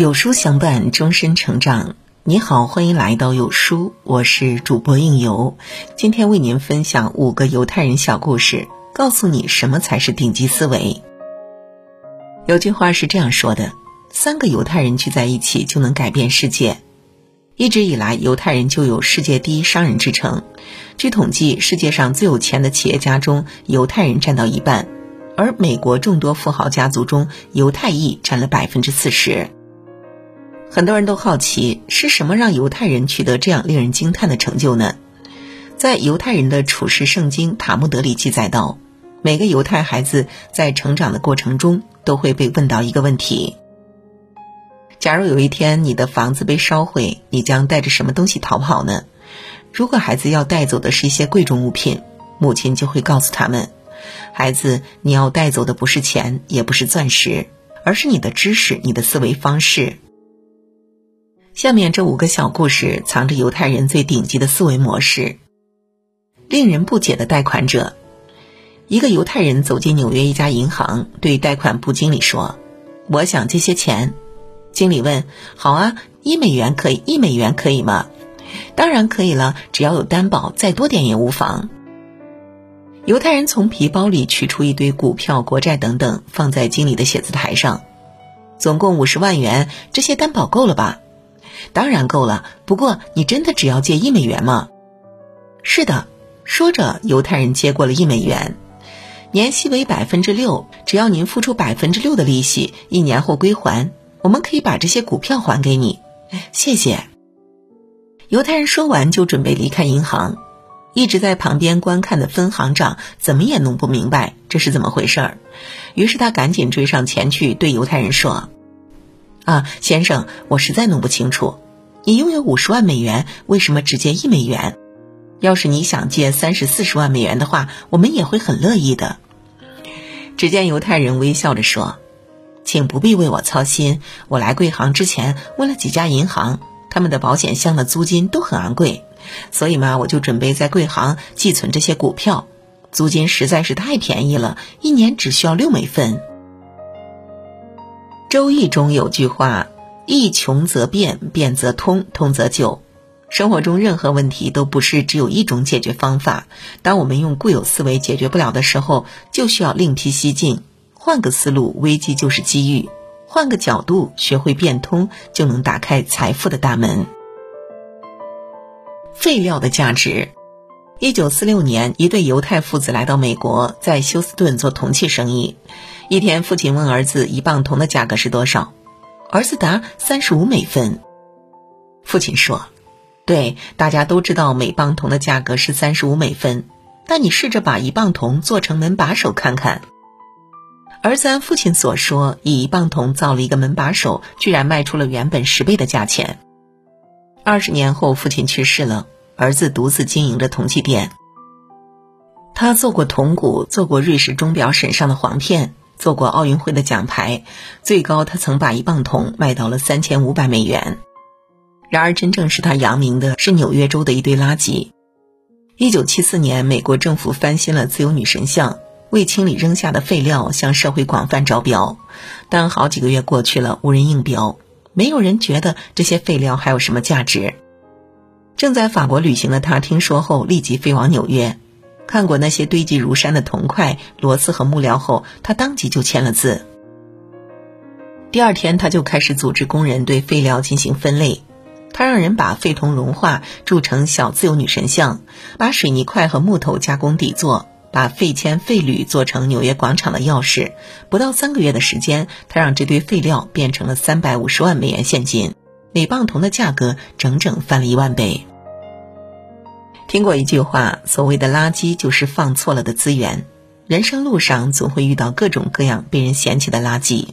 有书相伴，终身成长。你好，欢迎来到有书，我是主播应由。今天为您分享五个犹太人小故事，告诉你什么才是顶级思维。有句话是这样说的：三个犹太人聚在一起就能改变世界。一直以来，犹太人就有世界第一商人之称。据统计，世界上最有钱的企业家中，犹太人占到一半，而美国众多富豪家族中，犹太裔占了百分之四十。很多人都好奇，是什么让犹太人取得这样令人惊叹的成就呢？在犹太人的处世圣经《塔木德》里记载到，每个犹太孩子在成长的过程中都会被问到一个问题：假如有一天你的房子被烧毁，你将带着什么东西逃跑呢？如果孩子要带走的是一些贵重物品，母亲就会告诉他们：孩子，你要带走的不是钱，也不是钻石，而是你的知识、你的思维方式。下面这五个小故事藏着犹太人最顶级的思维模式。令人不解的贷款者，一个犹太人走进纽约一家银行，对贷款部经理说：“我想借些钱。”经理问：“好啊，一美元可以？一美元可以吗？”“当然可以了，只要有担保，再多点也无妨。”犹太人从皮包里取出一堆股票、国债等等，放在经理的写字台上，总共五十万元，这些担保够了吧？当然够了，不过你真的只要借一美元吗？是的，说着，犹太人接过了一美元，年息为百分之六，只要您付出百分之六的利息，一年后归还，我们可以把这些股票还给你。谢谢。犹太人说完就准备离开银行，一直在旁边观看的分行长怎么也弄不明白这是怎么回事儿，于是他赶紧追上前去对犹太人说。啊，先生，我实在弄不清楚，你拥有五十万美元，为什么只借一美元？要是你想借三十四十万美元的话，我们也会很乐意的。只见犹太人微笑着说：“请不必为我操心，我来贵行之前问了几家银行，他们的保险箱的租金都很昂贵，所以嘛，我就准备在贵行寄存这些股票，租金实在是太便宜了，一年只需要六美分。”《周易》中有句话：“易穷则变，变则通，通则久。”生活中任何问题都不是只有一种解决方法。当我们用固有思维解决不了的时候，就需要另辟蹊径，换个思路，危机就是机遇；换个角度，学会变通，就能打开财富的大门。废料的价值。一九四六年，一对犹太父子来到美国，在休斯顿做铜器生意。一天，父亲问儿子：“一磅铜的价格是多少？”儿子答：“三十五美分。”父亲说：“对，大家都知道每磅铜的价格是三十五美分。但你试着把一磅铜做成门把手看看。”儿子按父亲所说，以一磅铜造了一个门把手，居然卖出了原本十倍的价钱。二十年后，父亲去世了。儿子独自经营着铜器店。他做过铜鼓，做过瑞士钟表沈上的簧片，做过奥运会的奖牌，最高他曾把一磅铜卖到了三千五百美元。然而，真正使他扬名的是纽约州的一堆垃圾。一九七四年，美国政府翻新了自由女神像，为清理扔下的废料，向社会广泛招标。但好几个月过去了，无人应标，没有人觉得这些废料还有什么价值。正在法国旅行的他听说后，立即飞往纽约。看过那些堆积如山的铜块、螺丝和木料后，他当即就签了字。第二天，他就开始组织工人对废料进行分类。他让人把废铜融化铸成小自由女神像，把水泥块和木头加工底座，把废铅废铝做成纽约广场的钥匙。不到三个月的时间，他让这堆废料变成了三百五十万美元现金，每磅铜的价格整整翻了一万倍。听过一句话，所谓的垃圾就是放错了的资源。人生路上总会遇到各种各样被人嫌弃的垃圾，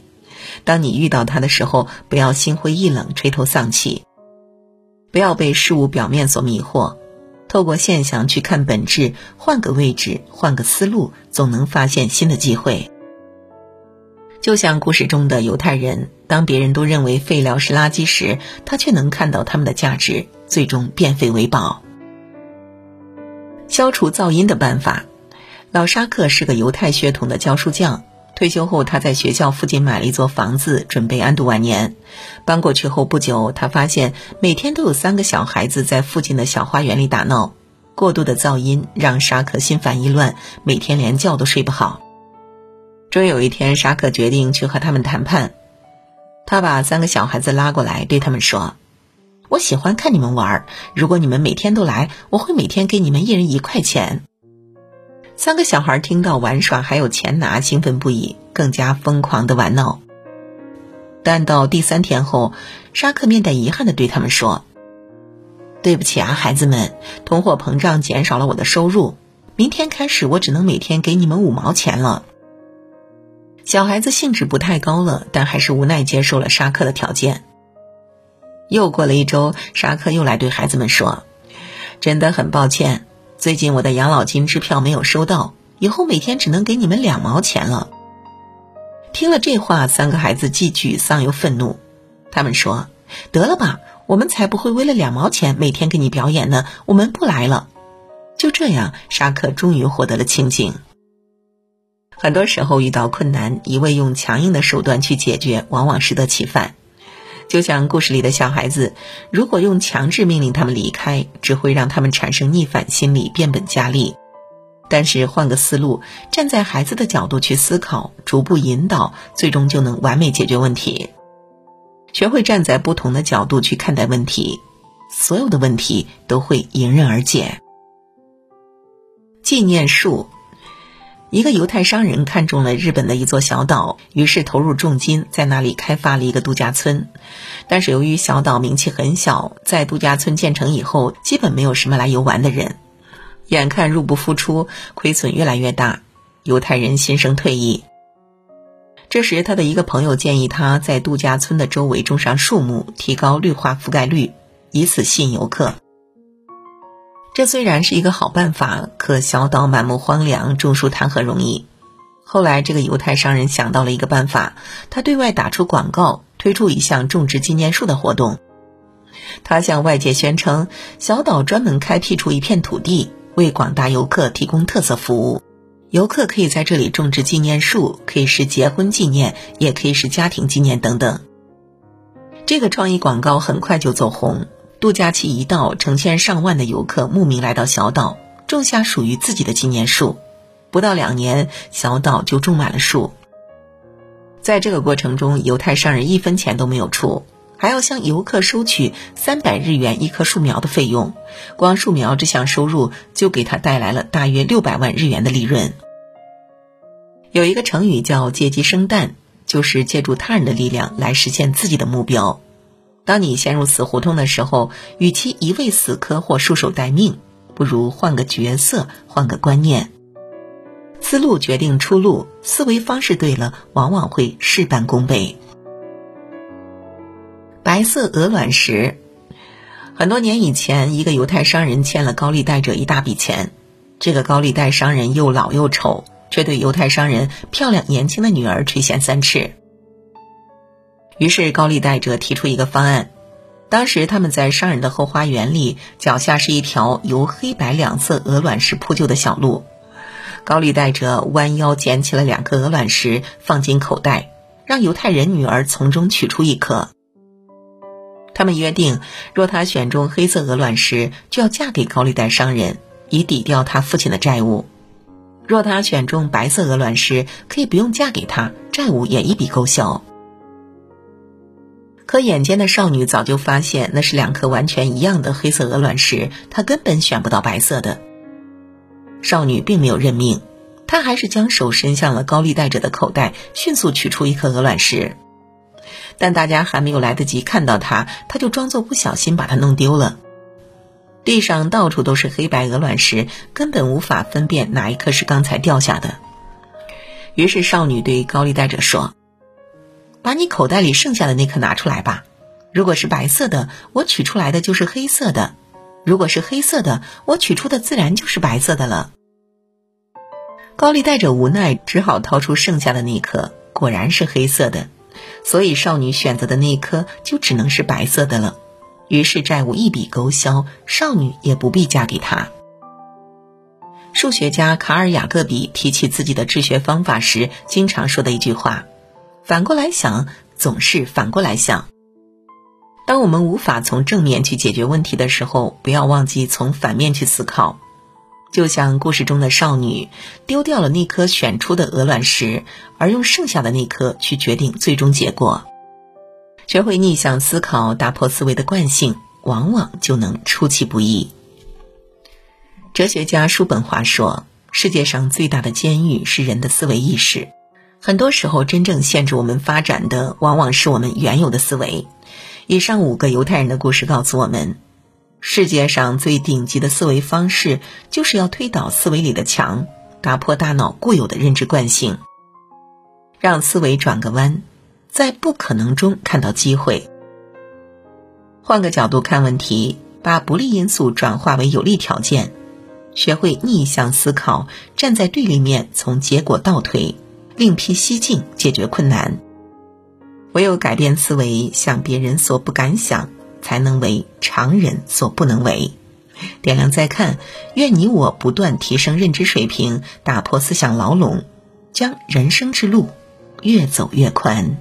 当你遇到它的时候，不要心灰意冷、垂头丧气，不要被事物表面所迷惑，透过现象去看本质，换个位置，换个思路，总能发现新的机会。就像故事中的犹太人，当别人都认为废料是垃圾时，他却能看到他们的价值，最终变废为宝。消除噪音的办法。老沙克是个犹太血统的教书匠，退休后，他在学校附近买了一座房子，准备安度晚年。搬过去后不久，他发现每天都有三个小孩子在附近的小花园里打闹，过度的噪音让沙克心烦意乱，每天连觉都睡不好。终于有一天，沙克决定去和他们谈判。他把三个小孩子拉过来，对他们说：“我喜欢看你们玩，如果你们每天都来，我会每天给你们一人一块钱。”三个小孩听到玩耍还有钱拿，兴奋不已，更加疯狂的玩闹。但到第三天后，沙克面带遗憾的对他们说：“对不起啊，孩子们，通货膨胀减少了我的收入，明天开始我只能每天给你们五毛钱了。”小孩子兴致不太高了，但还是无奈接受了沙克的条件。又过了一周，沙克又来对孩子们说：“真的很抱歉。”最近我的养老金支票没有收到，以后每天只能给你们两毛钱了。听了这话，三个孩子既沮丧又愤怒。他们说：“得了吧，我们才不会为了两毛钱每天给你表演呢，我们不来了。”就这样，沙克终于获得了清静。很多时候遇到困难，一味用强硬的手段去解决，往往适得其反。就像故事里的小孩子，如果用强制命令他们离开，只会让他们产生逆反心理，变本加厉。但是换个思路，站在孩子的角度去思考，逐步引导，最终就能完美解决问题。学会站在不同的角度去看待问题，所有的问题都会迎刃而解。纪念树。一个犹太商人看中了日本的一座小岛，于是投入重金在那里开发了一个度假村。但是由于小岛名气很小，在度假村建成以后，基本没有什么来游玩的人。眼看入不敷出，亏损越来越大，犹太人心生退意。这时，他的一个朋友建议他在度假村的周围种上树木，提高绿化覆盖率，以此吸引游客。这虽然是一个好办法，可小岛满目荒凉，种树谈何容易？后来，这个犹太商人想到了一个办法，他对外打出广告，推出一项种植纪念树的活动。他向外界宣称，小岛专门开辟出一片土地，为广大游客提供特色服务。游客可以在这里种植纪念树，可以是结婚纪念，也可以是家庭纪念等等。这个创意广告很快就走红。度假期一到，成千上万的游客慕名来到小岛，种下属于自己的纪念树。不到两年，小岛就种满了树。在这个过程中，犹太商人一分钱都没有出，还要向游客收取三百日元一棵树苗的费用。光树苗这项收入就给他带来了大约六百万日元的利润。有一个成语叫“借鸡生蛋”，就是借助他人的力量来实现自己的目标。当你陷入死胡同的时候，与其一味死磕或束手待命，不如换个角色，换个观念。思路决定出路，思维方式对了，往往会事半功倍。白色鹅卵石，很多年以前，一个犹太商人欠了高利贷者一大笔钱。这个高利贷商人又老又丑，却对犹太商人漂亮年轻的女儿垂涎三尺。于是高利贷者提出一个方案，当时他们在商人的后花园里，脚下是一条由黑白两色鹅卵石铺就的小路。高利贷者弯腰捡起了两颗鹅卵石，放进口袋，让犹太人女儿从中取出一颗。他们约定，若他选中黑色鹅卵石，就要嫁给高利贷商人，以抵掉他父亲的债务；若他选中白色鹅卵石，可以不用嫁给他，债务也一笔勾销。可眼尖的少女早就发现，那是两颗完全一样的黑色鹅卵石，她根本选不到白色的。少女并没有认命，她还是将手伸向了高利贷者的口袋，迅速取出一颗鹅卵石。但大家还没有来得及看到她，她就装作不小心把它弄丢了。地上到处都是黑白鹅卵石，根本无法分辨哪一颗是刚才掉下的。于是少女对高利贷者说。把你口袋里剩下的那颗拿出来吧。如果是白色的，我取出来的就是黑色的；如果是黑色的，我取出的自然就是白色的了。高利贷者无奈，只好掏出剩下的那颗，果然是黑色的，所以少女选择的那颗就只能是白色的了。于是债务一笔勾销，少女也不必嫁给他。数学家卡尔雅各比提起自己的治学方法时，经常说的一句话：“反过来想，总是反过来想。”当我们无法从正面去解决问题的时候，不要忘记从反面去思考。就像故事中的少女，丢掉了那颗选出的鹅卵石，而用剩下的那颗去决定最终结果。学会逆向思考，打破思维的惯性，往往就能出其不意。哲学家叔本华说：“世界上最大的监狱是人的思维意识。很多时候，真正限制我们发展的，往往是我们原有的思维。”以上五个犹太人的故事告诉我们，世界上最顶级的思维方式，就是要推倒思维里的墙，打破大脑固有的认知惯性，让思维转个弯，在不可能中看到机会。换个角度看问题，把不利因素转化为有利条件。学会逆向思考，站在对立面，从结果倒推，另辟蹊径解决困难。唯有改变思维，想别人所不敢想，才能为常人所不能为。点亮再看，愿你我不断提升认知水平，打破思想牢笼，将人生之路越走越宽。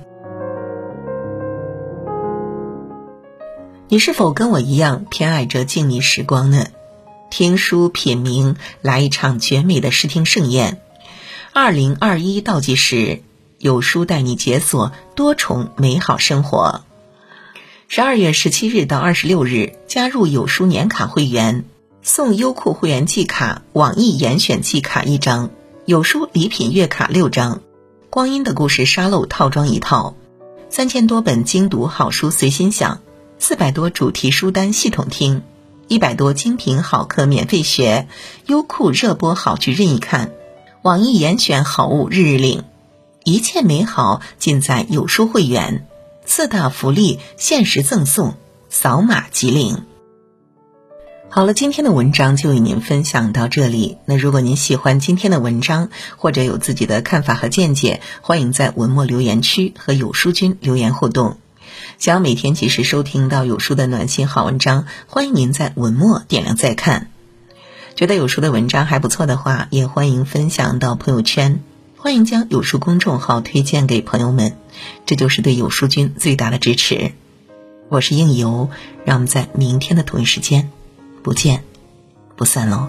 你是否跟我一样偏爱着静谧时光呢？听书品茗，来一场绝美的视听盛宴。二零二一倒计时，有书带你解锁多重美好生活。十二月十七日到二十六日，加入有书年卡会员，送优酷会员季卡、网易严选季卡一张，有书礼品月卡六张，光阴的故事沙漏套装一套，三千多本精读好书随心享，四百多主题书单系统听。一百多精品好课免费学，优酷热播好剧任意看，网易严选好物日日领，一切美好尽在有书会员，四大福利限时赠送，扫码即领。好了，今天的文章就与您分享到这里。那如果您喜欢今天的文章，或者有自己的看法和见解，欢迎在文末留言区和有书君留言互动。想要每天及时收听到有书的暖心好文章，欢迎您在文末点亮再看。觉得有书的文章还不错的话，也欢迎分享到朋友圈。欢迎将有书公众号推荐给朋友们，这就是对有书君最大的支持。我是应由，让我们在明天的同一时间不见不散喽。